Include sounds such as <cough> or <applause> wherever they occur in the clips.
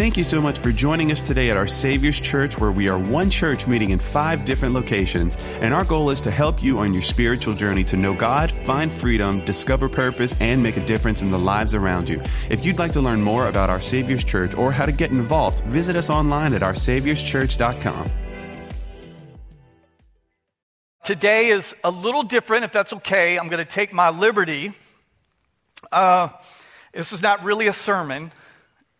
Thank you so much for joining us today at our Savior's Church, where we are one church meeting in five different locations. And our goal is to help you on your spiritual journey to know God, find freedom, discover purpose, and make a difference in the lives around you. If you'd like to learn more about our Savior's Church or how to get involved, visit us online at oursaviorschurch.com. Today is a little different, if that's okay. I'm going to take my liberty. Uh, this is not really a sermon.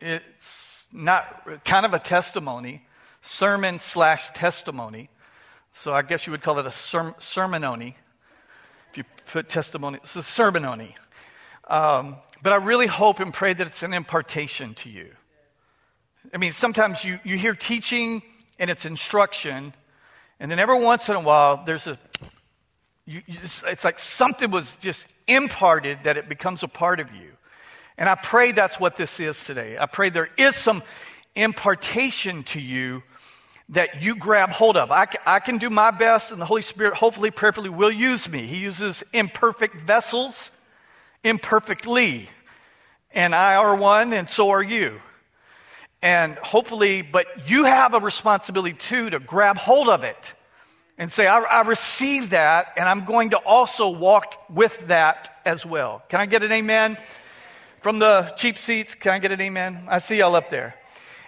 It's not kind of a testimony, sermon slash testimony. So I guess you would call it a serm- sermonony. If you put testimony, it's a sermonony. Um, but I really hope and pray that it's an impartation to you. I mean, sometimes you, you hear teaching and it's instruction, and then every once in a while there's a, you, just, it's like something was just imparted that it becomes a part of you. And I pray that's what this is today. I pray there is some impartation to you that you grab hold of. I, I can do my best, and the Holy Spirit, hopefully, prayerfully, will use me. He uses imperfect vessels imperfectly. And I are one, and so are you. And hopefully, but you have a responsibility too to grab hold of it and say, I, I receive that, and I'm going to also walk with that as well. Can I get an amen? From the cheap seats, can I get an amen? I see y'all up there.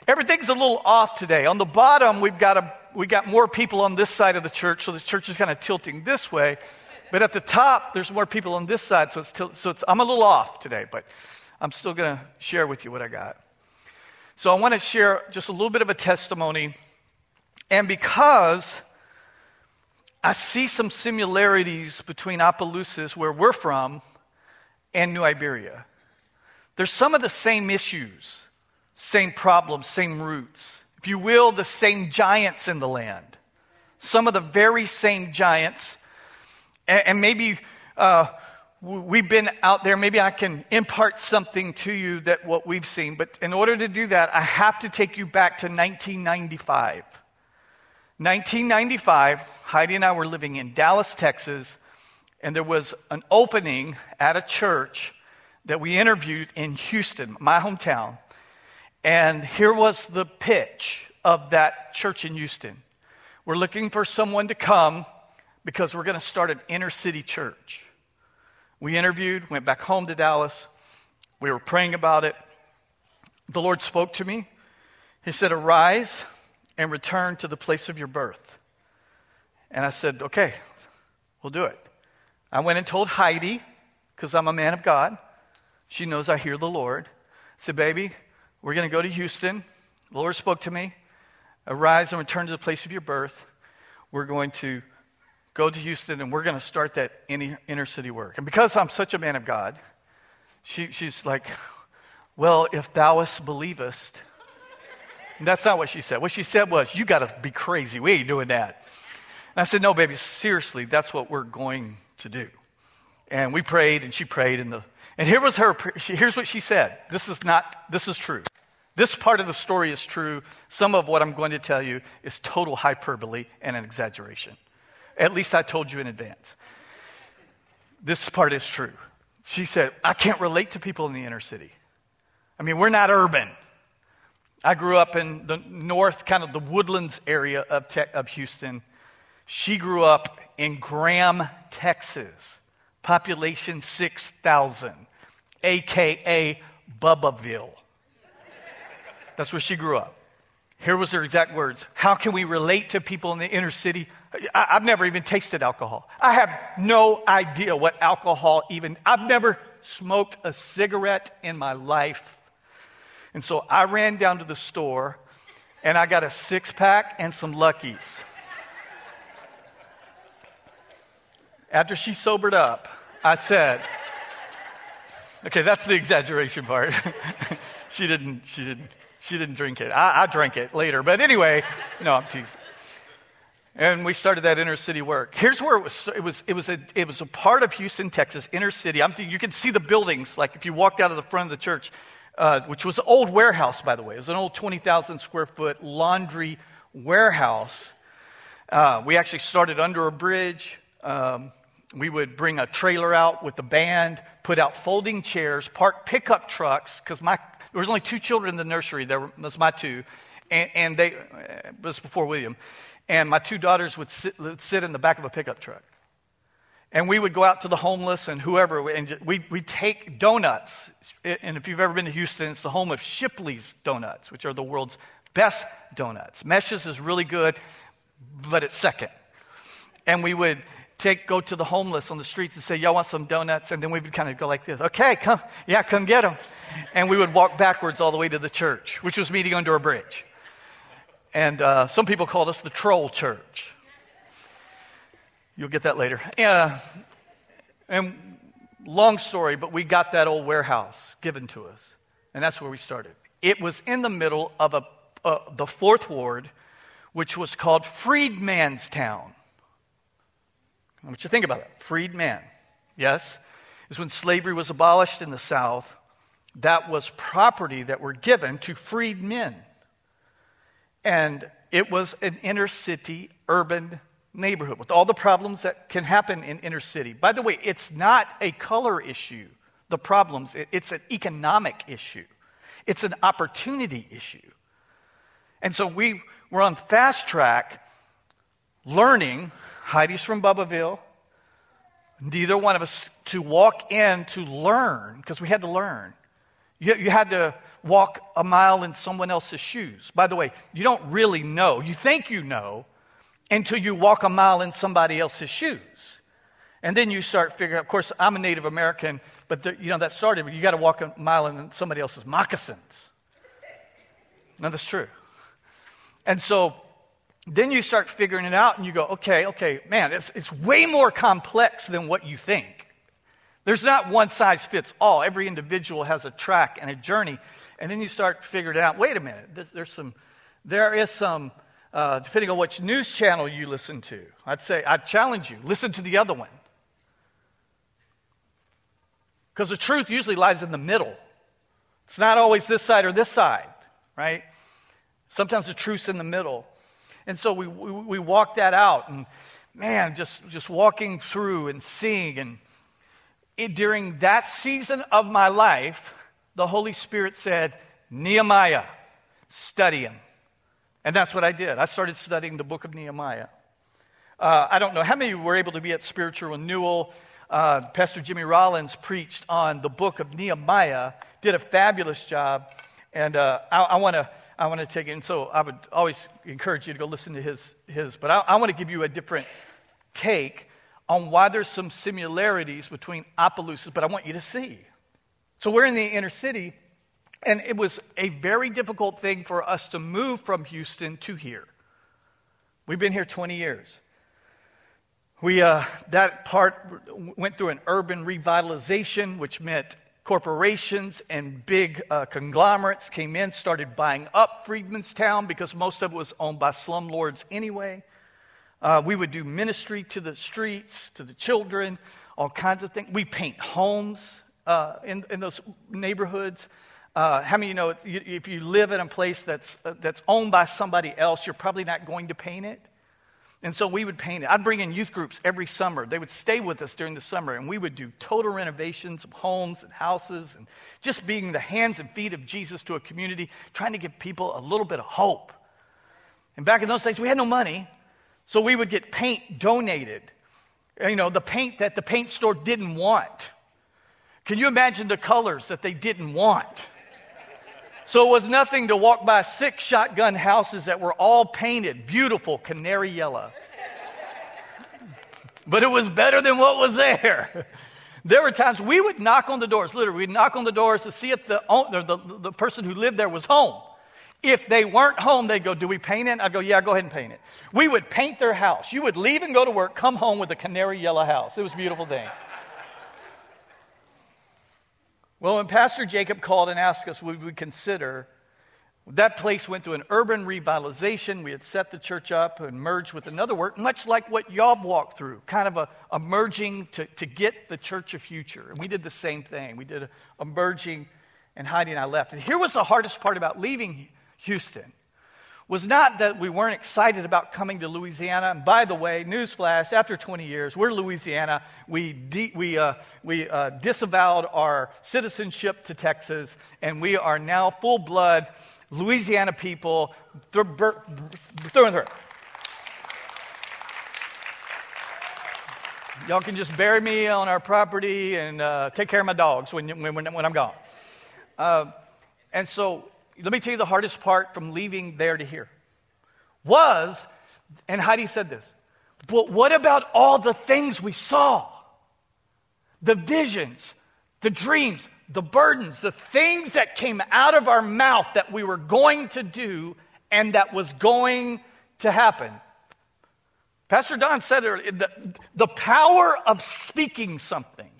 Everything's a little off today. On the bottom, we've got, a, we got more people on this side of the church, so the church is kind of tilting this way. But at the top, there's more people on this side, so it's, til- so it's I'm a little off today, but I'm still going to share with you what I got. So I want to share just a little bit of a testimony. And because I see some similarities between Opelousas, where we're from, and New Iberia. There's some of the same issues, same problems, same roots. If you will, the same giants in the land. Some of the very same giants. And, and maybe uh, we've been out there. Maybe I can impart something to you that what we've seen. But in order to do that, I have to take you back to 1995. 1995, Heidi and I were living in Dallas, Texas, and there was an opening at a church that we interviewed in Houston, my hometown. And here was the pitch of that church in Houston. We're looking for someone to come because we're going to start an inner city church. We interviewed, went back home to Dallas. We were praying about it. The Lord spoke to me. He said, Arise and return to the place of your birth. And I said, Okay, we'll do it. I went and told Heidi, because I'm a man of God. She knows I hear the Lord. I said, Baby, we're going to go to Houston. The Lord spoke to me. Arise and return to the place of your birth. We're going to go to Houston and we're going to start that inner city work. And because I'm such a man of God, she, she's like, Well, if thouest believest. And that's not what she said. What she said was, You got to be crazy. We ain't doing that. And I said, No, baby, seriously, that's what we're going to do. And we prayed and she prayed, and the and here was her, here's what she said. This is not, this is true. This part of the story is true. Some of what I'm going to tell you is total hyperbole and an exaggeration. At least I told you in advance. This part is true. She said, I can't relate to people in the inner city. I mean, we're not urban. I grew up in the north, kind of the woodlands area of, te- of Houston. She grew up in Graham, Texas population 6,000, aka Bubbaville. That's where she grew up. Here was her exact words How can we relate to people in the inner city? I, have never even tasted alcohol. I have no idea what alcohol even, I've never smoked a cigarette in my life. And so I ran down to the store and I got a six pack and some Luckies. After she sobered up, I said, okay, that's the exaggeration part. <laughs> she didn't, she didn't, she didn't drink it. I, I drank it later. But anyway, no, I'm teasing. And we started that inner city work. Here's where it was. It was, it was, a, it was a part of Houston, Texas, inner city. I'm, you can see the buildings, like if you walked out of the front of the church, uh, which was an old warehouse, by the way. It was an old 20,000 square foot laundry warehouse. Uh, we actually started under a bridge. Um, we would bring a trailer out with the band, put out folding chairs, park pickup trucks, because my There was only two children in the nursery. There was my two, and, and they, uh, it was before William. And my two daughters would sit, would sit in the back of a pickup truck. And we would go out to the homeless and whoever, and we, we take donuts. And if you've ever been to Houston, it's the home of Shipley's Donuts, which are the world's best donuts. Meche's is really good, but it's second. And we would take, go to the homeless on the streets and say, Y'all want some donuts? And then we would kind of go like this Okay, come, yeah, come get them. And we would walk backwards all the way to the church, which was meeting under a bridge. And uh, some people called us the troll church. You'll get that later. Uh, and long story, but we got that old warehouse given to us. And that's where we started. It was in the middle of a, uh, the fourth ward, which was called Freedmanstown. I want you to think about it. Freedman, yes, is when slavery was abolished in the South. That was property that were given to freed men. And it was an inner city, urban neighborhood with all the problems that can happen in inner city. By the way, it's not a color issue, the problems, it's an economic issue, it's an opportunity issue. And so we were on fast track learning Heidi's from Bubbaville. Neither one of us to walk in to learn, because we had to learn. You, you had to walk a mile in someone else's shoes. By the way, you don't really know. You think you know until you walk a mile in somebody else's shoes. And then you start figuring of course, I'm a Native American, but the, you know, that started, you got to walk a mile in somebody else's moccasins. Now, that's true. And so then you start figuring it out and you go, okay, okay, man, it's, it's way more complex than what you think. There's not one size fits all. Every individual has a track and a journey. And then you start figuring out, wait a minute, this, there's some, there is some, uh, depending on which news channel you listen to. I'd say, I'd challenge you, listen to the other one. Because the truth usually lies in the middle. It's not always this side or this side, right? Sometimes the truth's in the middle. And so we, we, we walked that out, and man, just, just walking through and seeing. And it, during that season of my life, the Holy Spirit said, Nehemiah, study him. And that's what I did. I started studying the book of Nehemiah. Uh, I don't know how many were able to be at spiritual renewal. Uh, Pastor Jimmy Rollins preached on the book of Nehemiah, did a fabulous job. And uh, I, I want to I want to take it. And so I would always encourage you to go listen to his. his but I, I want to give you a different take on why there's some similarities between Opelousas, but I want you to see. So we're in the inner city, and it was a very difficult thing for us to move from Houston to here. We've been here 20 years. We, uh, that part went through an urban revitalization, which meant corporations and big uh, conglomerates came in, started buying up Freedmanstown because most of it was owned by slumlords anyway. Uh, we would do ministry to the streets, to the children, all kinds of things. We paint homes uh, in, in those neighborhoods. Uh, how many you know if you live in a place that's, uh, that's owned by somebody else, you're probably not going to paint it? And so we would paint it. I'd bring in youth groups every summer. They would stay with us during the summer, and we would do total renovations of homes and houses and just being the hands and feet of Jesus to a community, trying to give people a little bit of hope. And back in those days, we had no money, so we would get paint donated. You know, the paint that the paint store didn't want. Can you imagine the colors that they didn't want? So it was nothing to walk by six shotgun houses that were all painted beautiful canary yellow. But it was better than what was there. There were times we would knock on the doors, literally, we'd knock on the doors to see if the, the, the person who lived there was home. If they weren't home, they'd go, Do we paint it? I'd go, Yeah, go ahead and paint it. We would paint their house. You would leave and go to work, come home with a canary yellow house. It was a beautiful thing. Well, when Pastor Jacob called and asked us, would we consider, that place went through an urban revitalization. We had set the church up and merged with another work, much like what Yob walked through, kind of a, a merging to, to get the church a future. And we did the same thing. We did a, a merging, and Heidi and I left. And here was the hardest part about leaving Houston was not that we weren't excited about coming to Louisiana. And by the way, newsflash, after 20 years, we're Louisiana. We, de- we, uh, we uh, disavowed our citizenship to Texas, and we are now full blood Louisiana people through and through. Y'all can just bury me on our property and uh, take care of my dogs when, when, when I'm gone. Uh, and so, let me tell you the hardest part from leaving there to here was, and Heidi said this, but what about all the things we saw? The visions, the dreams, the burdens, the things that came out of our mouth that we were going to do and that was going to happen. Pastor Don said earlier the, the power of speaking something.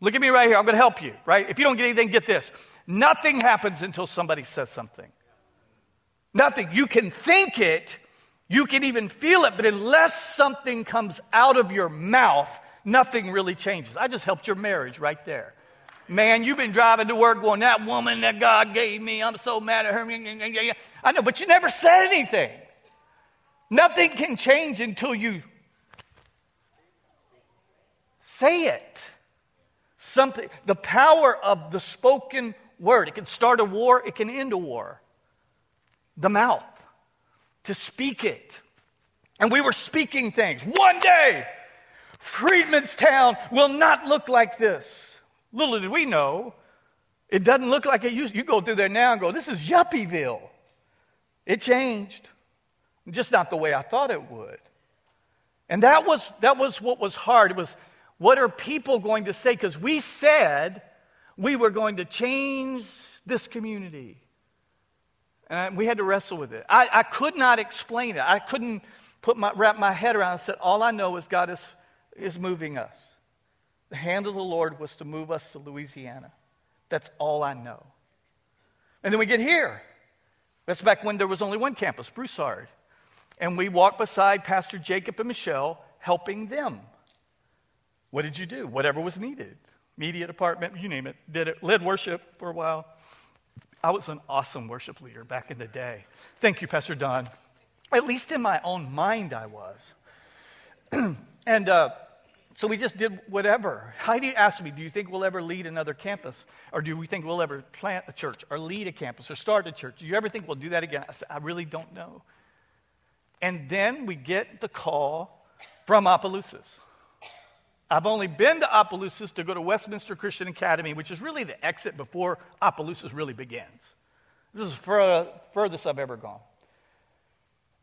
Look at me right here. I'm going to help you, right? If you don't get anything, get this. Nothing happens until somebody says something. Nothing. You can think it, you can even feel it, but unless something comes out of your mouth, nothing really changes. I just helped your marriage right there. Man, you've been driving to work going, that woman that God gave me, I'm so mad at her. I know, but you never said anything. Nothing can change until you say it. Something, the power of the spoken word. It can start a war, it can end a war. The mouth, to speak it. And we were speaking things. One day, Freedmanstown will not look like this. Little did we know, it doesn't look like it used. You go through there now and go, this is Yuppieville. It changed. Just not the way I thought it would. And that was, that was what was hard. It was, what are people going to say? Because we said we were going to change this community. And we had to wrestle with it. I, I could not explain it. I couldn't put my, wrap my head around it. I said, all I know is God is, is moving us. The hand of the Lord was to move us to Louisiana. That's all I know. And then we get here. That's back when there was only one campus, Broussard and we walked beside Pastor Jacob and Michelle, helping them. What did you do? Whatever was needed. Media department, you name it. Did it. Led worship for a while. I was an awesome worship leader back in the day. Thank you, Pastor Don. At least in my own mind, I was. <clears throat> and uh, so we just did whatever. Heidi asked me, Do you think we'll ever lead another campus? Or do we think we'll ever plant a church or lead a campus or start a church? Do you ever think we'll do that again? I said, I really don't know. And then we get the call from Opelousas. I've only been to Opelousas to go to Westminster Christian Academy, which is really the exit before Opelousas really begins. This is the furthest I've ever gone.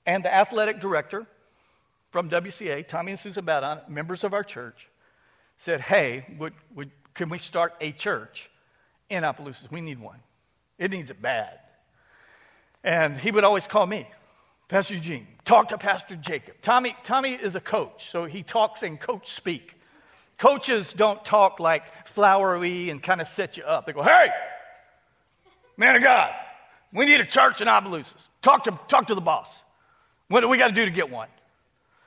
And the athletic director from WCA, Tommy and Susan Badon, members of our church, said, Hey, would, would, can we start a church in Opelousas? We need one. It needs it bad. And he would always call me. Pastor Eugene, talk to Pastor Jacob. Tommy, Tommy is a coach, so he talks in coach speak. Coaches don't talk like flowery and kind of set you up. They go, hey, man of God, we need a church in Opelousas. Talk to, talk to the boss. What do we got to do to get one?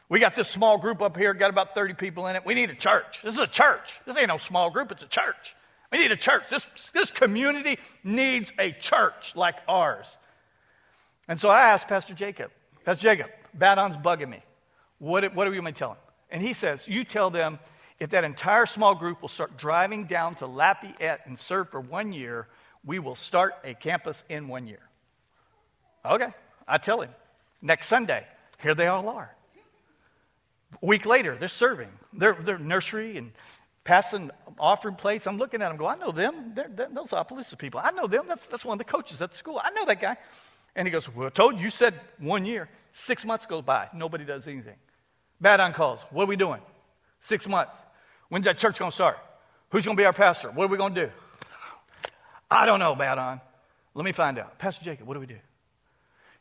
We got this small group up here, got about 30 people in it. We need a church. This is a church. This ain't no small group, it's a church. We need a church. This, this community needs a church like ours. And so I asked Pastor Jacob, Pastor Jacob, Badon's bugging me. What, what are we going to tell him? And he says, You tell them if that entire small group will start driving down to Lafayette and serve for one year, we will start a campus in one year. Okay, I tell him. Next Sunday, here they all are. A week later, they're serving. They're, they're nursery and passing offering plates. I'm looking at them, go, I know them. They're, they're, those Opelousas people. I know them. That's, that's one of the coaches at the school. I know that guy. And he goes, Well, I told you, you said one year. Six months goes by. Nobody does anything. Badon calls. What are we doing? Six months. When's that church going to start? Who's going to be our pastor? What are we going to do? I don't know, Badon. Let me find out. Pastor Jacob, what do we do?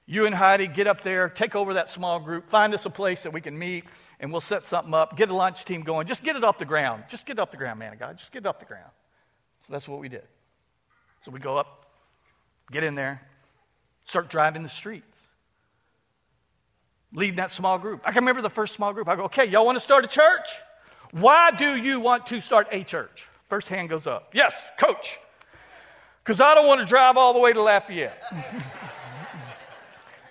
You and Heidi get up there, take over that small group, find us a place that we can meet, and we'll set something up, get a lunch team going. Just get it off the ground. Just get it off the ground, man of God. Just get it off the ground. So that's what we did. So we go up, get in there, Start driving the streets. Leading that small group. I can remember the first small group. I go, okay, y'all want to start a church? Why do you want to start a church? First hand goes up. Yes, coach. Because I don't want to drive all the way to Lafayette. <laughs>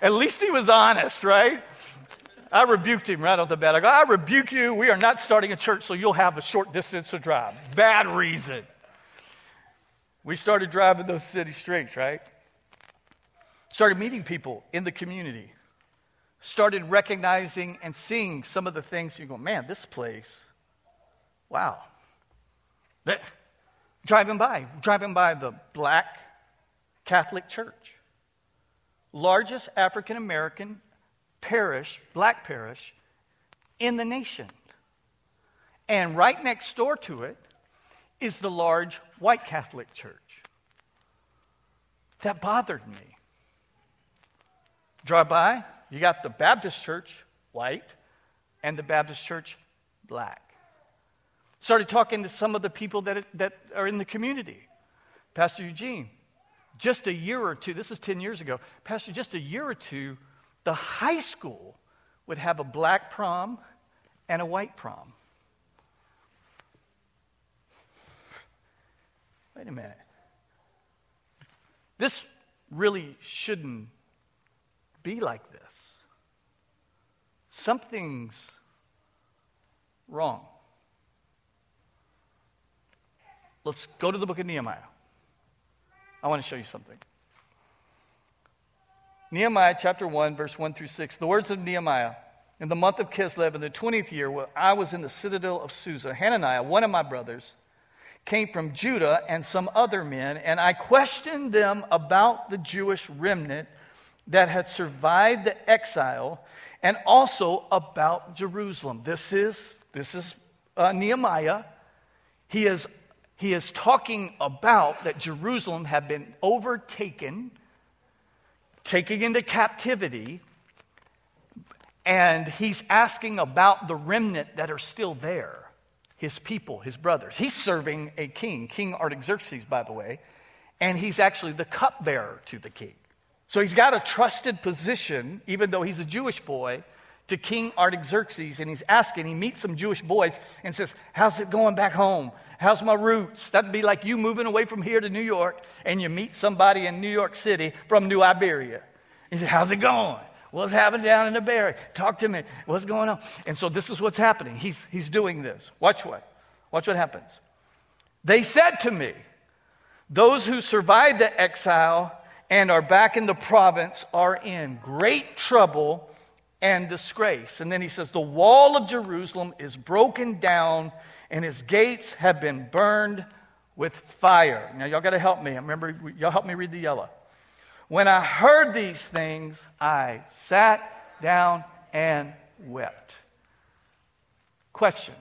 At least he was honest, right? I rebuked him right off the bat. I go, I rebuke you. We are not starting a church, so you'll have a short distance to drive. Bad reason. We started driving those city streets, right? Started meeting people in the community. Started recognizing and seeing some of the things you go, man, this place, wow. That, driving by, driving by the black Catholic Church, largest African American parish, black parish, in the nation. And right next door to it is the large white Catholic church. That bothered me. Drive by, you got the Baptist church, white, and the Baptist church, black. Started talking to some of the people that, that are in the community. Pastor Eugene, just a year or two, this is 10 years ago, Pastor, just a year or two, the high school would have a black prom and a white prom. Wait a minute. This really shouldn't be like this. Something's wrong. Let's go to the book of Nehemiah. I want to show you something. Nehemiah chapter 1, verse 1 through 6. The words of Nehemiah. In the month of Kislev, in the 20th year, I was in the citadel of Susa, Hananiah, one of my brothers, came from Judah and some other men, and I questioned them about the Jewish remnant that had survived the exile and also about Jerusalem. This is, this is uh, Nehemiah. He is, he is talking about that Jerusalem had been overtaken taking into captivity, and he's asking about the remnant that are still there his people, his brothers. He's serving a king, King Artaxerxes, by the way, and he's actually the cupbearer to the king. So he's got a trusted position, even though he's a Jewish boy, to King Artaxerxes, and he's asking, he meets some Jewish boys and says, How's it going back home? How's my roots? That'd be like you moving away from here to New York and you meet somebody in New York City from New Iberia. He said, How's it going? What's happening down in the Berry? Talk to me. What's going on? And so this is what's happening. He's, he's doing this. Watch what? Watch what happens. They said to me, Those who survived the exile and are back in the province are in great trouble and disgrace. And then he says, The wall of Jerusalem is broken down and his gates have been burned with fire. Now, y'all got to help me. I remember, y'all help me read the yellow. When I heard these things, I sat down and wept. Question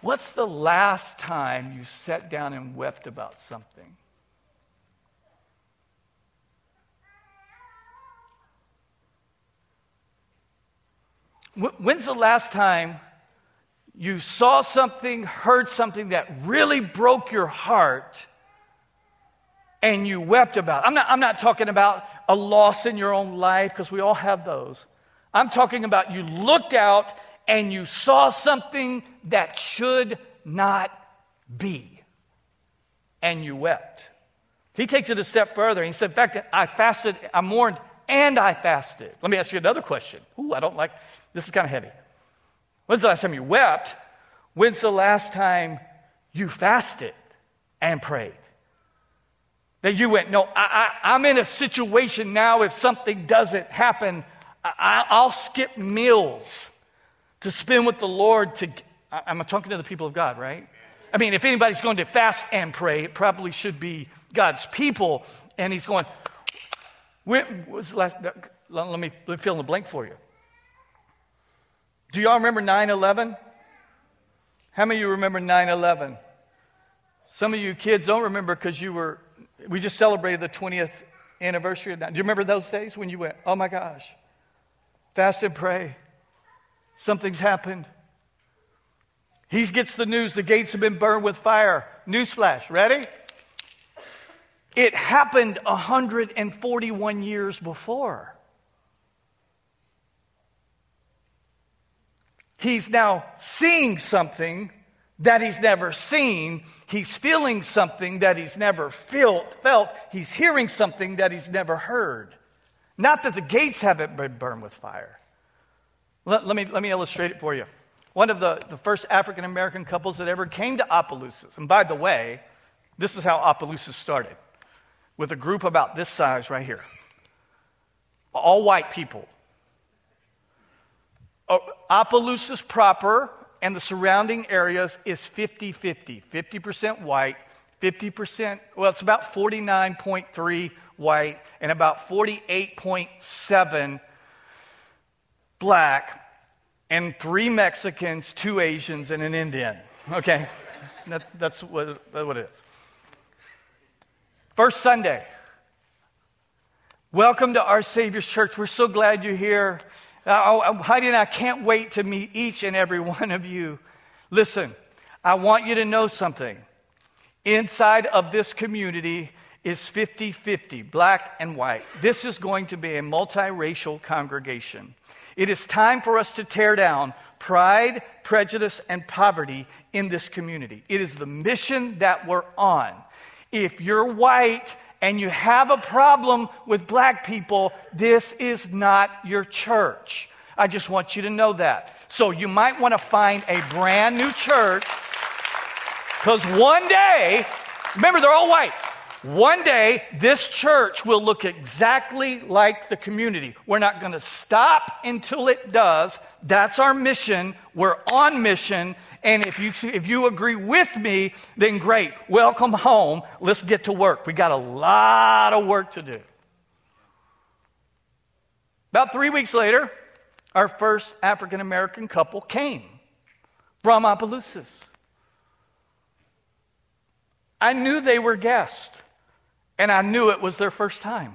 What's the last time you sat down and wept about something? When's the last time you saw something, heard something that really broke your heart and you wept about. I'm not, I'm not talking about a loss in your own life because we all have those. I'm talking about you looked out and you saw something that should not be and you wept. He takes it a step further. He said, In fact, I fasted, I mourned, and I fasted. Let me ask you another question. Ooh, I don't like this is kind of heavy. When's the last time you wept? When's the last time you fasted and prayed? That you went, no, I, am in a situation now, if something doesn't happen, I, I'll skip meals to spend with the Lord. To, I'm talking to the people of God, right? I mean, if anybody's going to fast and pray, it probably should be God's people. And he's going, when was the last, let me, let me fill in the blank for you. Do y'all remember 9 11? How many of you remember 9 11? Some of you kids don't remember because you were, we just celebrated the 20th anniversary of that. Do you remember those days when you went, oh my gosh, fast and pray? Something's happened. He gets the news the gates have been burned with fire. Newsflash, ready? It happened 141 years before. He's now seeing something that he's never seen. He's feeling something that he's never felt. felt. He's hearing something that he's never heard. Not that the gates haven't been burned with fire. Let, let me, let me illustrate it for you. One of the, the first African American couples that ever came to Opelousas, and by the way, this is how Opelousas started with a group about this size right here. All white people. Oh, Opelousas proper and the surrounding areas is 50 50. 50% white, 50%, well, it's about 49.3 white, and about 48.7 black, and three Mexicans, two Asians, and an Indian. Okay? That, that's what, that's what it is. First Sunday. Welcome to our Savior's Church. We're so glad you're here. Uh, Heidi and I can't wait to meet each and every <laughs> one of you. Listen, I want you to know something. Inside of this community is 50 50, black and white. This is going to be a multiracial congregation. It is time for us to tear down pride, prejudice, and poverty in this community. It is the mission that we're on. If you're white and you have a problem with black people, this is not your church. I just want you to know that. So you might want to find a brand new church because one day, remember, they're all white. One day, this church will look exactly like the community. We're not going to stop until it does. That's our mission. We're on mission. And if you, if you agree with me, then great. Welcome home. Let's get to work. We got a lot of work to do. About three weeks later, our first African American couple came from Opelousas. I knew they were guests. And I knew it was their first time.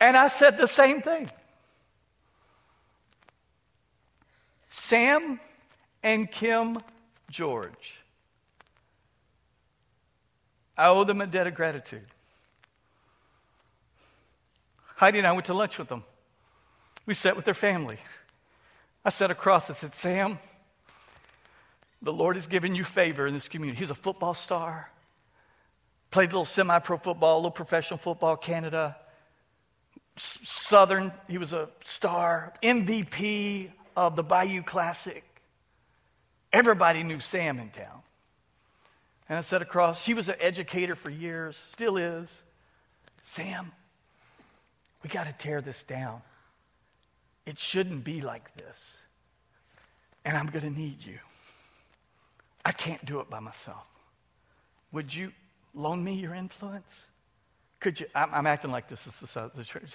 And I said the same thing. Sam and Kim George. I owe them a debt of gratitude. Heidi and I went to lunch with them. We sat with their family. I sat across and said, Sam, the Lord has given you favor in this community. He's a football star. Played a little semi pro football, a little professional football, Canada. Southern, he was a star, MVP of the Bayou Classic. Everybody knew Sam in town. And I said across, she was an educator for years, still is. Sam, we got to tear this down. It shouldn't be like this. And I'm going to need you. I can't do it by myself. Would you loan me your influence? Could you? I'm, I'm acting like this is the, the church.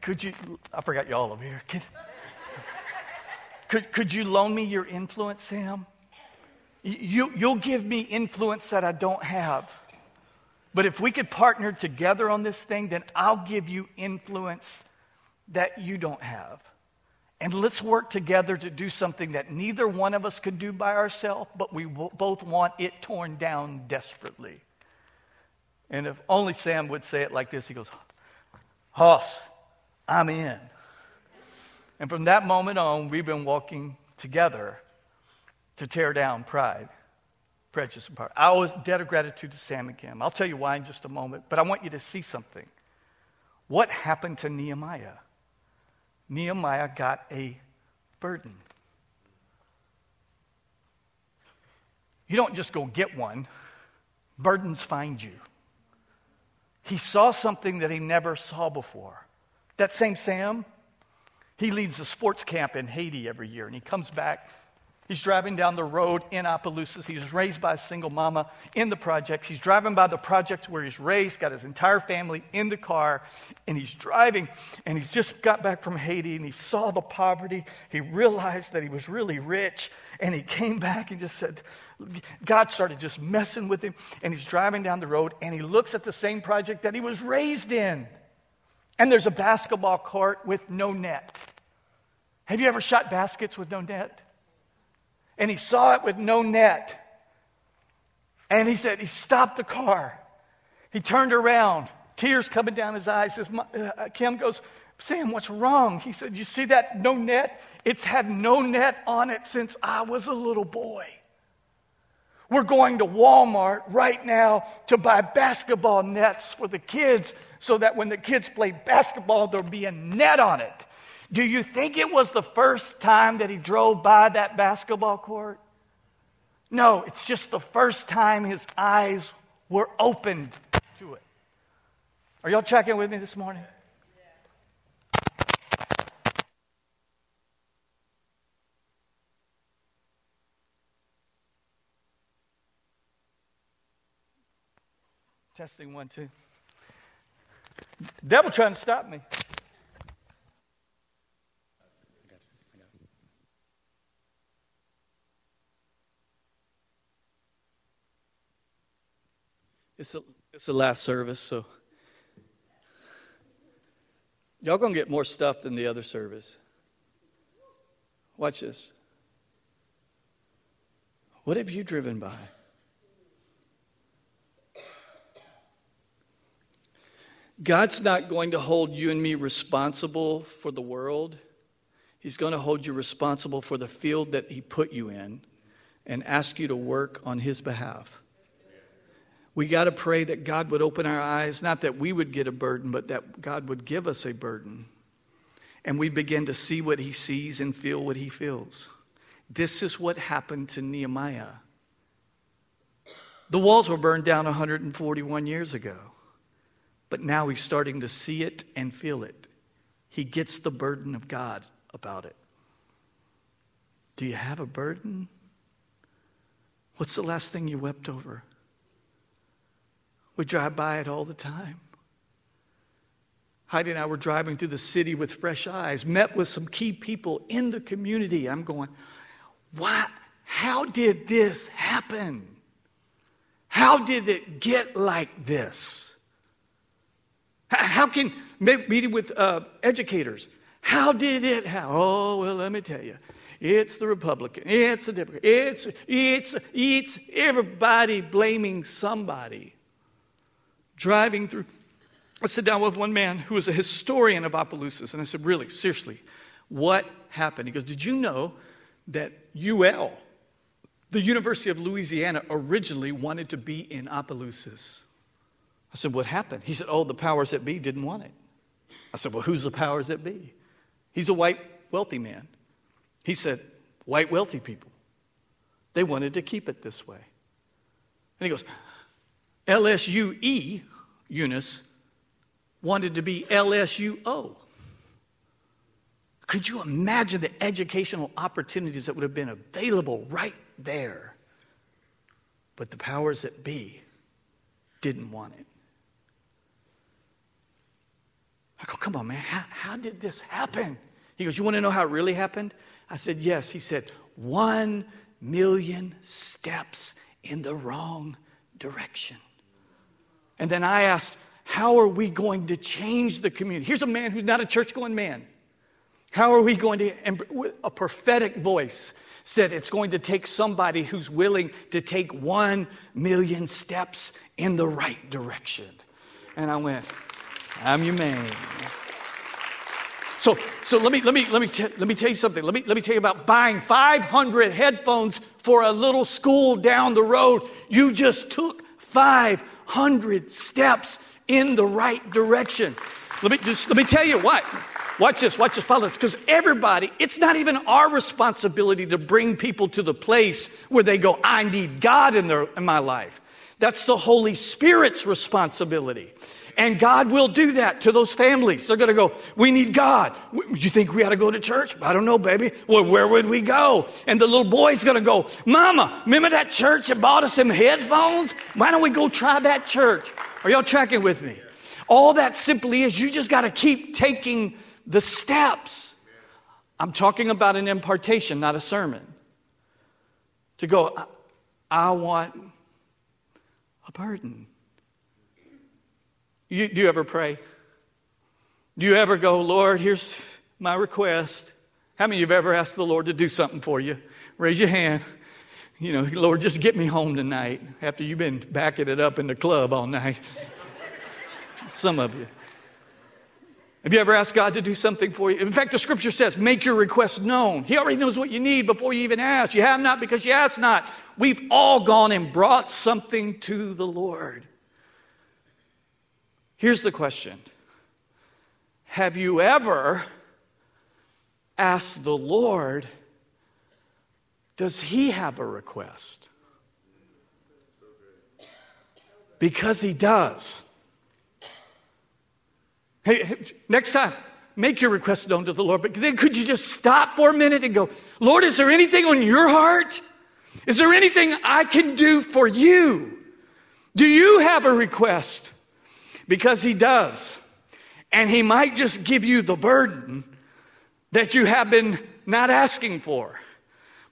Could you? I forgot you all over here. Could, could, could you loan me your influence, Sam? You, you'll give me influence that I don't have. But if we could partner together on this thing, then I'll give you influence that you don't have. And let's work together to do something that neither one of us could do by ourselves, but we both want it torn down desperately. And if only Sam would say it like this, he goes, Hoss, I'm in. And from that moment on, we've been walking together to tear down pride, prejudice, and power. I was debt of gratitude to Sam and Kim. I'll tell you why in just a moment, but I want you to see something. What happened to Nehemiah? Nehemiah got a burden. You don't just go get one, burdens find you. He saw something that he never saw before. That same Sam, he leads a sports camp in Haiti every year, and he comes back. He's driving down the road in Opelousas. He was raised by a single mama in the projects. He's driving by the projects where he's raised, got his entire family in the car, and he's driving. And he's just got back from Haiti, and he saw the poverty. He realized that he was really rich, and he came back and just said, God started just messing with him, and he's driving down the road, and he looks at the same project that he was raised in. And there's a basketball court with no net. Have you ever shot baskets with no net? And he saw it with no net. And he said, he stopped the car. He turned around, tears coming down his eyes. Says, uh, Kim goes, Sam, what's wrong? He said, You see that no net? It's had no net on it since I was a little boy. We're going to Walmart right now to buy basketball nets for the kids so that when the kids play basketball, there'll be a net on it. Do you think it was the first time that he drove by that basketball court? No, it's just the first time his eyes were opened to it. Are y'all checking with me this morning? Testing one, two. Devil trying to stop me. It's, a, it's the last service, so y'all gonna get more stuff than the other service. Watch this. What have you driven by? God's not going to hold you and me responsible for the world. He's going to hold you responsible for the field that He put you in and ask you to work on His behalf. We got to pray that God would open our eyes, not that we would get a burden, but that God would give us a burden. And we begin to see what He sees and feel what He feels. This is what happened to Nehemiah. The walls were burned down 141 years ago. But now he's starting to see it and feel it. He gets the burden of God about it. Do you have a burden? What's the last thing you wept over? We drive by it all the time. Heidi and I were driving through the city with fresh eyes, met with some key people in the community. I'm going, why? How did this happen? How did it get like this? How can, meeting with uh, educators, how did it happen? Oh, well, let me tell you. It's the Republican. It's the Democrat. It's, it's, it's everybody blaming somebody. Driving through. I sit down with one man who is a historian of Opelousas, and I said, Really, seriously, what happened? He goes, Did you know that UL, the University of Louisiana, originally wanted to be in Opelousas? I said, What happened? He said, Oh, the powers that be didn't want it. I said, Well, who's the powers that be? He's a white, wealthy man. He said, White, wealthy people. They wanted to keep it this way. And he goes, LSUE, Eunice, wanted to be LSUO. Could you imagine the educational opportunities that would have been available right there? But the powers that be didn't want it. I go, come on, man, how, how did this happen? He goes, You want to know how it really happened? I said, Yes. He said, One million steps in the wrong direction. And then I asked, How are we going to change the community? Here's a man who's not a church going man. How are we going to, and a prophetic voice said it's going to take somebody who's willing to take one million steps in the right direction. And I went, I'm your man. So, so let me let me let me t- let me tell you something. Let me let me tell you about buying 500 headphones for a little school down the road. You just took 500 steps in the right direction. Let me just let me tell you what. Watch this, watch this, follow this. Because everybody, it's not even our responsibility to bring people to the place where they go, I need God in, their, in my life. That's the Holy Spirit's responsibility. And God will do that to those families. They're going to go, We need God. You think we ought to go to church? I don't know, baby. Well, where would we go? And the little boy's going to go, Mama, remember that church that bought us some headphones? Why don't we go try that church? Are y'all tracking with me? All that simply is you just got to keep taking the steps. I'm talking about an impartation, not a sermon. To go, I want a burden. You, do you ever pray? Do you ever go, Lord, here's my request? How many of you have ever asked the Lord to do something for you? Raise your hand. You know, Lord, just get me home tonight after you've been backing it up in the club all night. <laughs> Some of you. Have you ever asked God to do something for you? In fact, the scripture says, make your request known. He already knows what you need before you even ask. You have not because you ask not. We've all gone and brought something to the Lord. Here's the question Have you ever asked the Lord, does he have a request? Because he does. Hey, next time, make your request known to the Lord. But then could you just stop for a minute and go, Lord, is there anything on your heart? Is there anything I can do for you? Do you have a request? Because he does. And he might just give you the burden that you have been not asking for.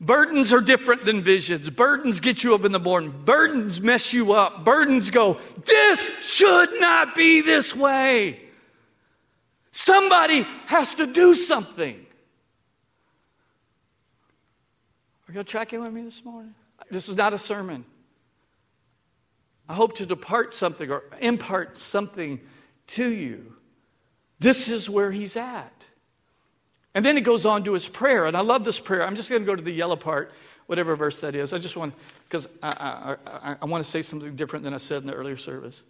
Burdens are different than visions. Burdens get you up in the morning. Burdens mess you up. Burdens go, this should not be this way. Somebody has to do something. Are y'all tracking with me this morning? This is not a sermon. I hope to depart something or impart something to you. This is where he's at. And then he goes on to his prayer, and I love this prayer. I'm just going to go to the yellow part, whatever verse that is. I just want, because I, I, I, I, want to say something different than I said in the earlier service.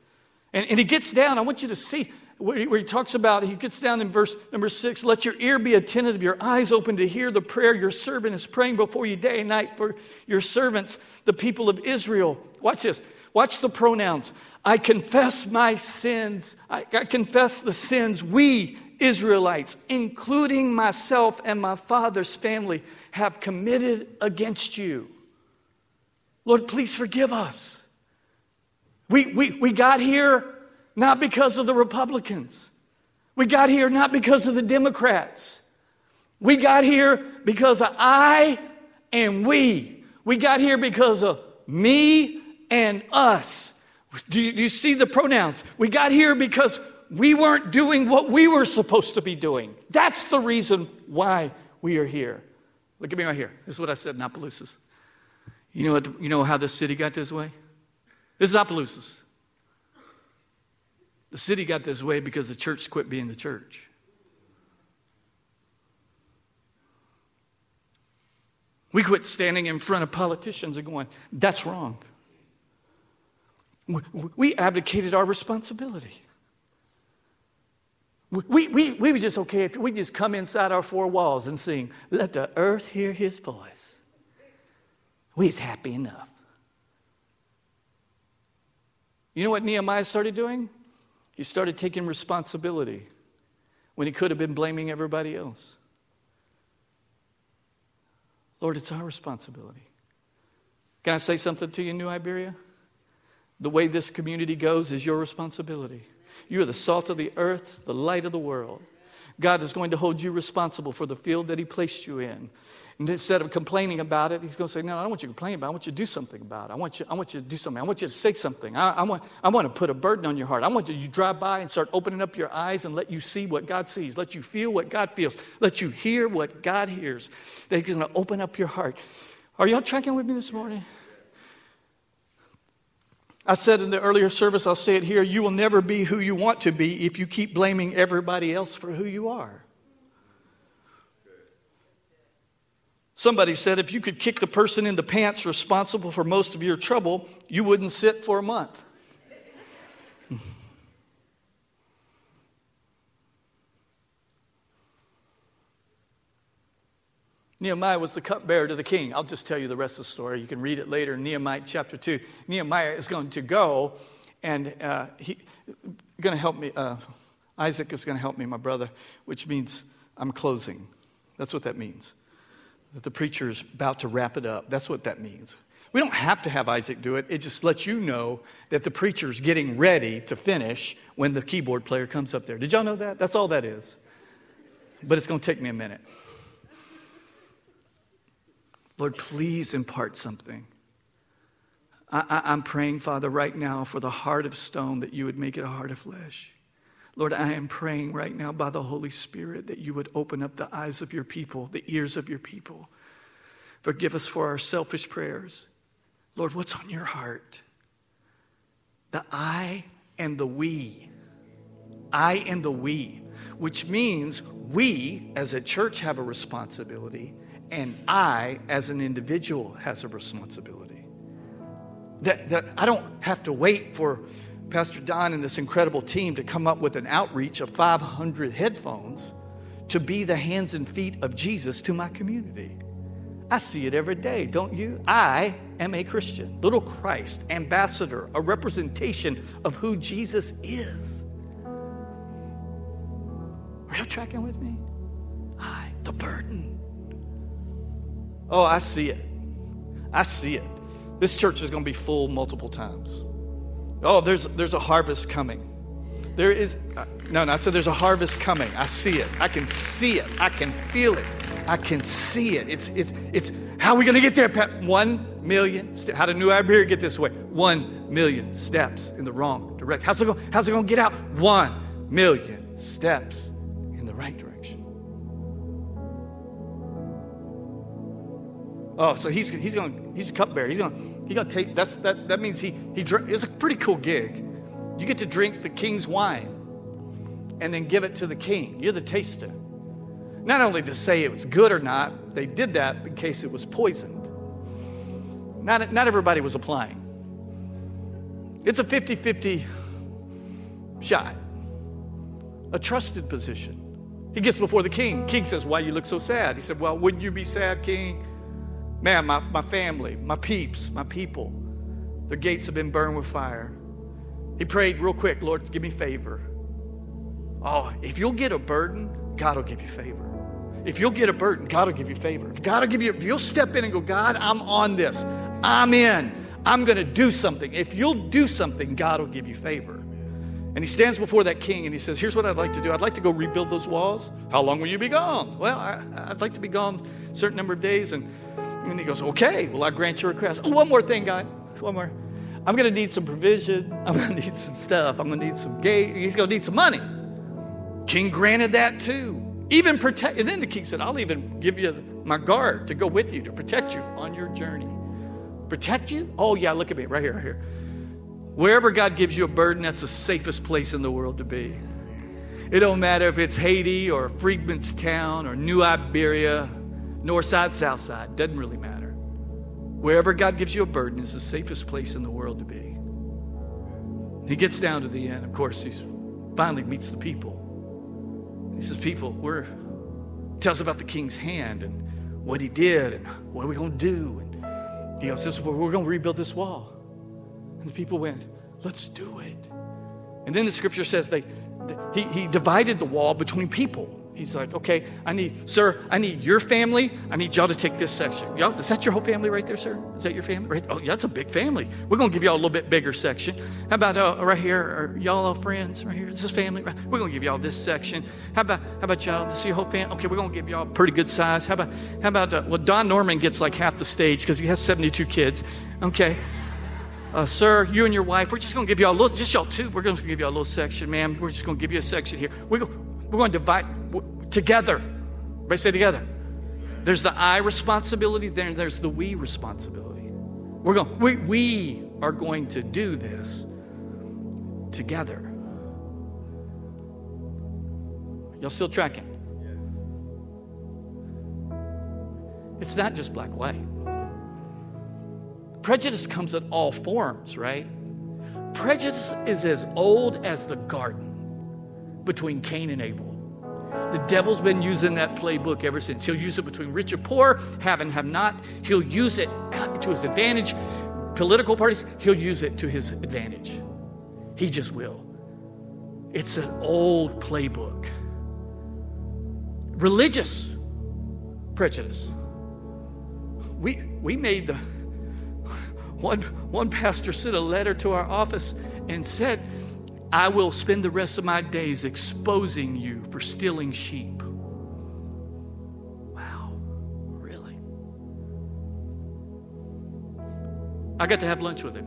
And, and he gets down, I want you to see where he, where he talks about, he gets down in verse number six let your ear be attentive, your eyes open to hear the prayer your servant is praying before you day and night for your servants, the people of Israel. Watch this. Watch the pronouns. I confess my sins. I, I confess the sins we Israelites, including myself and my father's family, have committed against you. Lord, please forgive us. We, we, we got here not because of the Republicans. We got here not because of the Democrats. We got here because of I and we. We got here because of me and us. Do you, do you see the pronouns? We got here because we weren't doing what we were supposed to be doing. That's the reason why we are here. Look at me right here. This is what I said in Opelousas. You know, what, you know how this city got this way? This is Opelousas. The city got this way because the church quit being the church. We quit standing in front of politicians and going, that's wrong. We abdicated our responsibility. We, we, we were just okay if we just come inside our four walls and sing, Let the earth hear his voice. We's happy enough. You know what Nehemiah started doing? He started taking responsibility when he could have been blaming everybody else. Lord, it's our responsibility. Can I say something to you, New Iberia? The way this community goes is your responsibility. You are the salt of the earth, the light of the world. God is going to hold you responsible for the field that He placed you in. And instead of complaining about it, He's going to say, No, I don't want you to complain about it. I want you to do something about it. I want you, I want you to do something. I want you to say something. I, I, want, I want to put a burden on your heart. I want you to drive by and start opening up your eyes and let you see what God sees. Let you feel what God feels. Let you hear what God hears. That He's going to open up your heart. Are y'all tracking with me this morning? I said in the earlier service, I'll say it here you will never be who you want to be if you keep blaming everybody else for who you are. Somebody said if you could kick the person in the pants responsible for most of your trouble, you wouldn't sit for a month. Nehemiah was the cupbearer to the king. I'll just tell you the rest of the story. You can read it later in Nehemiah chapter 2. Nehemiah is going to go, and uh, he's going to help me. Uh, Isaac is going to help me, my brother, which means I'm closing. That's what that means. That the preacher is about to wrap it up. That's what that means. We don't have to have Isaac do it. It just lets you know that the preacher's getting ready to finish when the keyboard player comes up there. Did y'all know that? That's all that is. But it's going to take me a minute. Lord, please impart something. I, am praying, Father, right now for the heart of stone that you would make it a heart of flesh. Lord, I am praying right now by the Holy Spirit that you would open up the eyes of your people, the ears of your people. Forgive us for our selfish prayers. Lord, what's on your heart? The I and the we. I and the we. which means we as a church have a responsibility, and I as an individual has a responsibility. That, that I don't have to wait for Pastor Don and this incredible team to come up with an outreach of 500 headphones to be the hands and feet of Jesus to my community. I see it every day, don't you? I am a Christian, little Christ, ambassador, a representation of who Jesus is. Are you tracking with me? I, the burden. Oh, I see it. I see it. This church is going to be full multiple times. Oh, there's, there's a harvest coming. There is, uh, no, no, I said there's a harvest coming. I see it. I can see it. I can feel it. I can see it. It's, it's, it's, how are we going to get there, Pat? One million steps. How did New Iberia get this way? One million steps in the wrong direction. How's it going, how's it going to get out? One million steps in the right direction. Oh, so he's, he's going, he's a cupbearer. He's going, he got take that's that that means he he drink, it's a pretty cool gig. You get to drink the king's wine and then give it to the king. You're the taster. Not only to say it was good or not, they did that in case it was poisoned. Not, not everybody was applying. It's a 50 50 shot, a trusted position. He gets before the king. King says, Why you look so sad? He said, Well, wouldn't you be sad, king? Man, my, my family, my peeps, my people, their gates have been burned with fire. He prayed real quick, Lord, give me favor. Oh, if you'll get a burden, God will give you favor. If you'll get a burden, God will give you favor. If God will give you, if you'll step in and go, God, I'm on this. I'm in. I'm going to do something. If you'll do something, God will give you favor. And he stands before that king and he says, Here's what I'd like to do. I'd like to go rebuild those walls. How long will you be gone? Well, I, would like to be gone a certain number of days. And and he goes, Okay, well, I grant your request. Oh, one more thing, God. One more. I'm going to need some provision. <laughs> I'm going to need some stuff. I'm going to need some gate. He's going to need some money. King granted that too. Even protect. And then the king said, I'll even give you my guard to go with you to protect you on your journey. Protect you? Oh, yeah, look at me right here, right here. Wherever God gives you a burden, that's the safest place in the world to be. It don't matter if it's Haiti or Freedman's Town or New Iberia north side, south side, doesn't really matter. Wherever God gives you a burden is the safest place in the world to be. He gets down to the end. Of course, he finally meets the people. He says, People, we're tells about the king's hand and what he did and what are we going to do. And he goes, this, We're going to rebuild this wall. And the people went, Let's do it. And then the scripture says they, he, he divided the wall between people. He's like, okay, I need, sir, I need your family. I need y'all to take this section. Y'all, is that your whole family right there, sir? Is that your family? Right? Oh, yeah, that's a big family. We're going to give y'all a little bit bigger section. How about uh, right here? Are y'all all friends right here? This is family. Right? We're going to give y'all this section. How about, how about y'all? This is your whole family. Okay, we're going to give y'all a pretty good size. How about, how about, uh, well, Don Norman gets like half the stage because he has 72 kids. Okay. Uh, sir, you and your wife, we're just going to give y'all a little, just y'all two, we're going to give y'all a little section, ma'am. We're just going to give you a section here. We're, we're going to divide together. Everybody say together. There's the I responsibility, then there's the we responsibility. We're going, we, we are going to do this together. Y'all still tracking? It's not just black white. Prejudice comes in all forms, right? Prejudice is as old as the garden between Cain and Abel. The devil's been using that playbook ever since. He'll use it between rich and poor, have and have not. He'll use it to his advantage. Political parties, he'll use it to his advantage. He just will. It's an old playbook. Religious prejudice. We, we made the <laughs> one, one pastor sent a letter to our office and said, I will spend the rest of my days exposing you for stealing sheep. Wow, really? I got to have lunch with him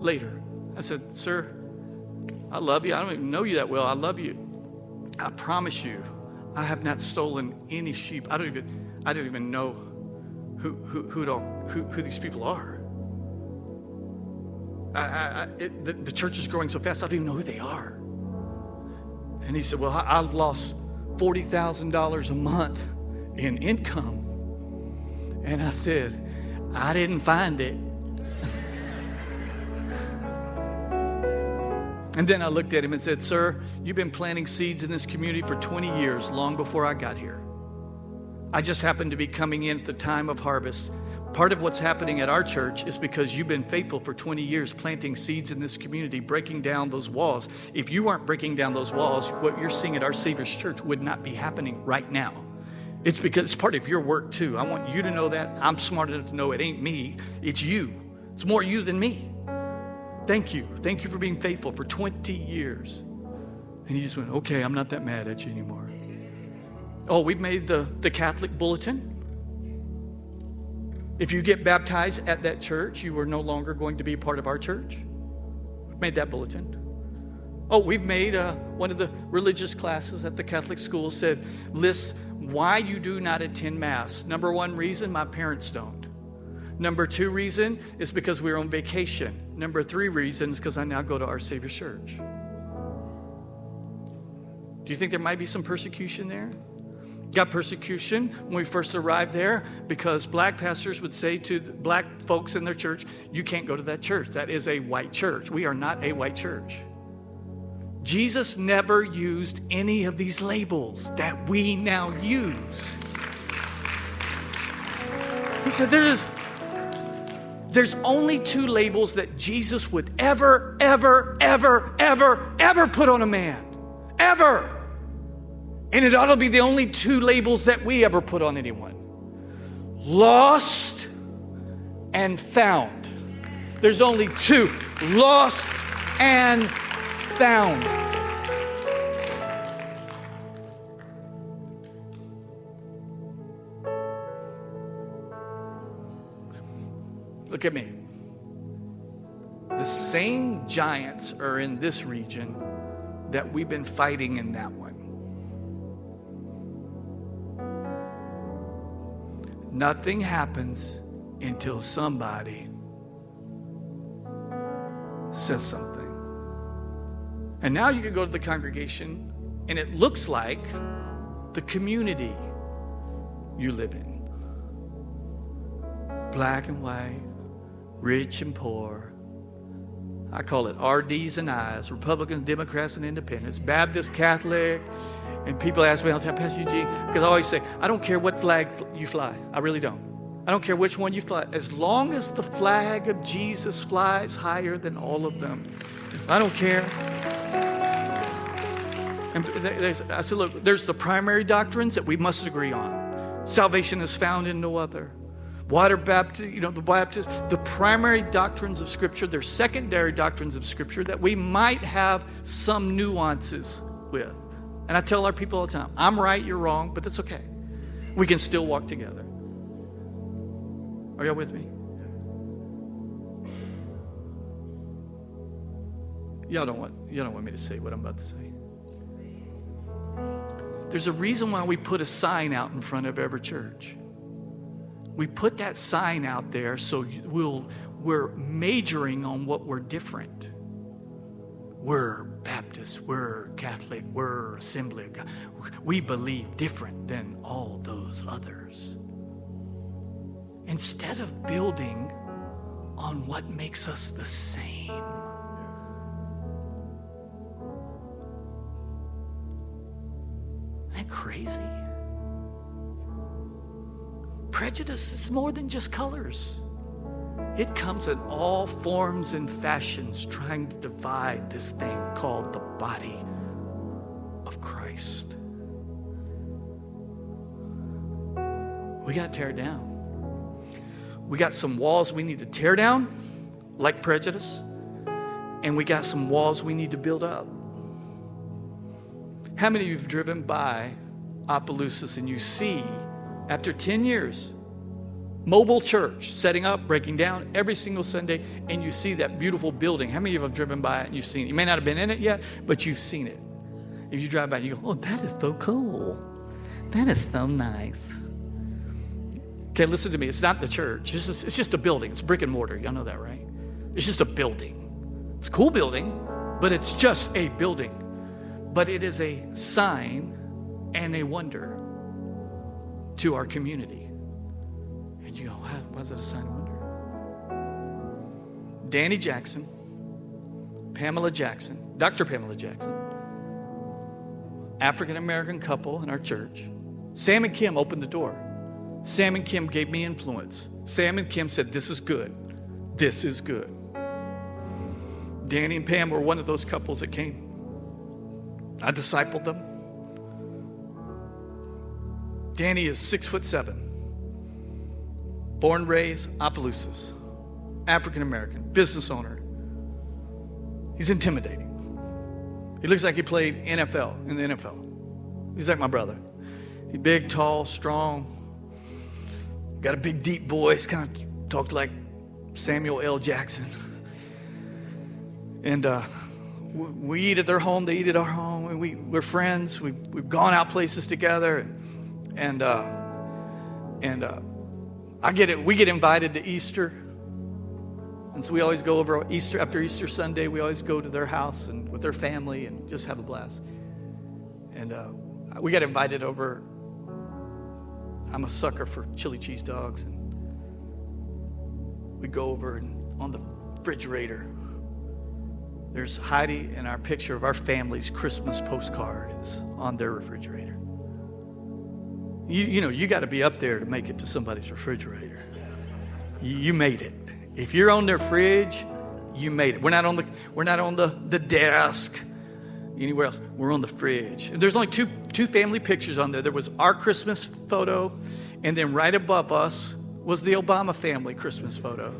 later. I said, Sir, I love you. I don't even know you that well. I love you. I promise you, I have not stolen any sheep. I don't even, I don't even know who, who, who, who, who these people are. I, I, it, the, the church is growing so fast, I don't even know who they are. And he said, Well, I've lost $40,000 a month in income. And I said, I didn't find it. <laughs> and then I looked at him and said, Sir, you've been planting seeds in this community for 20 years, long before I got here. I just happened to be coming in at the time of harvest. Part of what's happening at our church is because you've been faithful for 20 years, planting seeds in this community, breaking down those walls. If you weren't breaking down those walls, what you're seeing at our Savior's church would not be happening right now. It's because it's part of your work too. I want you to know that. I'm smart enough to know it ain't me, it's you. It's more you than me. Thank you. Thank you for being faithful for 20 years. And he just went, okay, I'm not that mad at you anymore. Oh, we've made the, the Catholic bulletin. If you get baptized at that church, you are no longer going to be a part of our church. We've made that bulletin. Oh, we've made uh, one of the religious classes at the Catholic school said lists why you do not attend Mass. Number one reason, my parents don't. Number two reason is because we're on vacation. Number three reason is because I now go to our Savior's church. Do you think there might be some persecution there? Got persecution when we first arrived there because black pastors would say to black folks in their church, You can't go to that church. That is a white church. We are not a white church. Jesus never used any of these labels that we now use. He said, There's there's only two labels that Jesus would ever, ever, ever, ever, ever put on a man. Ever. And it ought to be the only two labels that we ever put on anyone lost and found. There's only two lost and found. Look at me. The same giants are in this region that we've been fighting in that one. Nothing happens until somebody says something. And now you can go to the congregation, and it looks like the community you live in black and white, rich and poor. I call it RDs and I's Republicans, Democrats, and Independents, Baptist, Catholic, and people ask me all the time, Pastor Eugene, because I always say, I don't care what flag you fly. I really don't. I don't care which one you fly. As long as the flag of Jesus flies higher than all of them, I don't care. And I said, look, there's the primary doctrines that we must agree on. Salvation is found in no other. Water baptism, you know, the baptism, the primary doctrines of Scripture, there's secondary doctrines of Scripture that we might have some nuances with. And I tell our people all the time I'm right, you're wrong, but that's okay. We can still walk together. Are y'all with me? Y'all don't want y'all don't want me to say what I'm about to say. There's a reason why we put a sign out in front of every church. We put that sign out there so we'll, we're majoring on what we're different. We're Baptist, we're Catholic, we're Assembly of God. We believe different than all those others. Instead of building on what makes us the same. Isn't that crazy? Prejudice is more than just colors. It comes in all forms and fashions, trying to divide this thing called the body of Christ. We got to tear it down. We got some walls we need to tear down, like prejudice, and we got some walls we need to build up. How many of you have driven by Opelousas and you see, after 10 years, mobile church setting up, breaking down every single Sunday, and you see that beautiful building. How many of you have driven by it and you've seen it? You may not have been in it yet, but you've seen it. If you drive by, you go, oh, that is so cool. That is so nice. Okay, listen to me. It's not the church. It's just, it's just a building. It's brick and mortar. Y'all know that, right? It's just a building. It's a cool building, but it's just a building. but it is a sign and a wonder to our community. You go, why is it a sign and wonder? Danny Jackson, Pamela Jackson, Dr. Pamela Jackson, African American couple in our church. Sam and Kim opened the door. Sam and Kim gave me influence. Sam and Kim said, This is good. This is good. Danny and Pam were one of those couples that came. I discipled them. Danny is six foot seven, born, raised, Opelousas, African American, business owner. He's intimidating. He looks like he played NFL in the NFL. He's like my brother. He's big, tall, strong, got a big, deep voice, kind of talked like Samuel L. Jackson. And uh, we eat at their home, they eat at our home, and we, we're friends. We, we've gone out places together. And, and, uh, and uh, I get it, we get invited to Easter. And so we always go over Easter, after Easter Sunday, we always go to their house and with their family and just have a blast. And uh, we got invited over. I'm a sucker for chili cheese dogs. And we go over and on the refrigerator, there's Heidi and our picture of our family's Christmas postcard is on their refrigerator. You, you know, you got to be up there to make it to somebody's refrigerator. You, you made it. If you're on their fridge, you made it. We're not on the, we're not on the, the desk anywhere else. We're on the fridge. There's only two, two family pictures on there. There was our Christmas photo, and then right above us was the Obama family Christmas photo.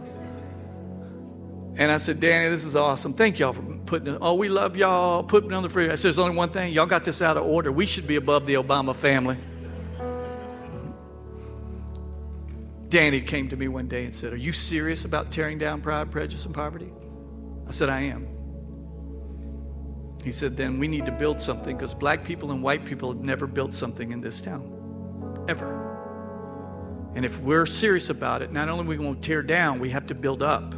And I said, Danny, this is awesome. Thank y'all for putting it. Oh, we love y'all. Putting it on the fridge. I said, there's only one thing. Y'all got this out of order. We should be above the Obama family. Danny came to me one day and said, Are you serious about tearing down pride, prejudice, and poverty? I said, I am. He said, Then we need to build something because black people and white people have never built something in this town. Ever. And if we're serious about it, not only are we going to tear down, we have to build up.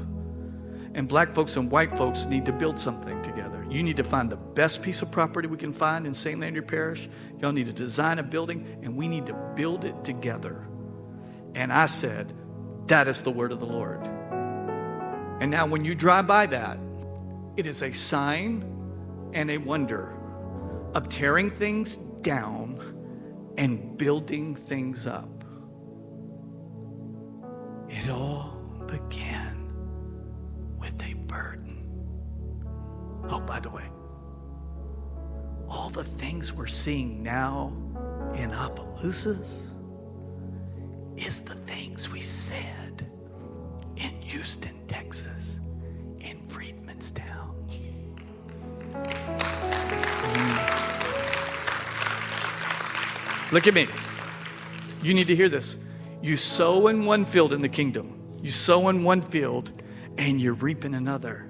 And black folks and white folks need to build something together. You need to find the best piece of property we can find in St. Landry Parish. Y'all need to design a building, and we need to build it together. And I said, That is the word of the Lord. And now, when you drive by that, it is a sign and a wonder of tearing things down and building things up. It all began with a burden. Oh, by the way, all the things we're seeing now in Opelousas is the things we said in Houston, Texas, in Freedmanstown. Look at me. You need to hear this. You sow in one field in the kingdom, you sow in one field, and you're reaping another.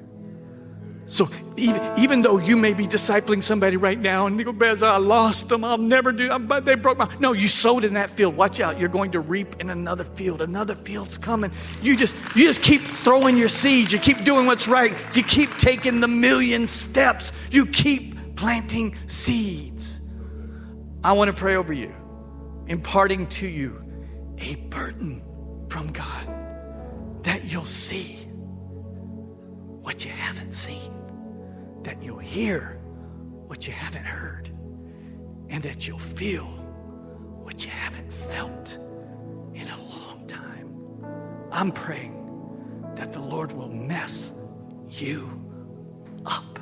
So even, even though you may be discipling somebody right now and you go, Bez, I lost them, I'll never do, but they broke my. No, you sowed in that field. Watch out, you're going to reap in another field. Another field's coming. You just you just keep throwing your seeds. You keep doing what's right. You keep taking the million steps. You keep planting seeds. I want to pray over you, imparting to you a burden from God that you'll see what you haven't seen that you'll hear what you haven't heard, and that you'll feel what you haven't felt in a long time. I'm praying that the Lord will mess you up.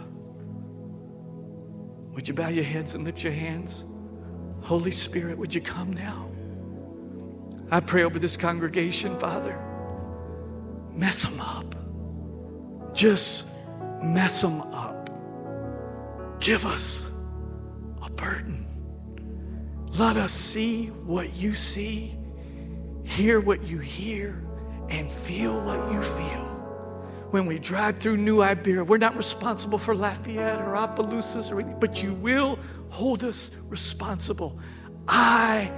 Would you bow your heads and lift your hands? Holy Spirit, would you come now? I pray over this congregation, Father. Mess them up. Just mess them up. Give us a burden. Let us see what you see, hear what you hear, and feel what you feel. When we drive through New Iberia, we're not responsible for Lafayette or Opelousas, or anything, but you will hold us responsible. I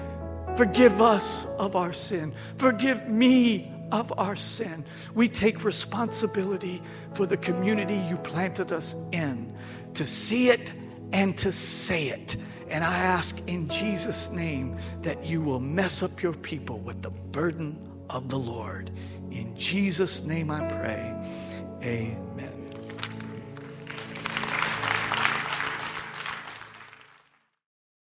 forgive us of our sin. Forgive me of our sin. We take responsibility for the community you planted us in to see it and to say it. And I ask in Jesus' name that you will mess up your people with the burden of the Lord. In Jesus' name I pray. Amen.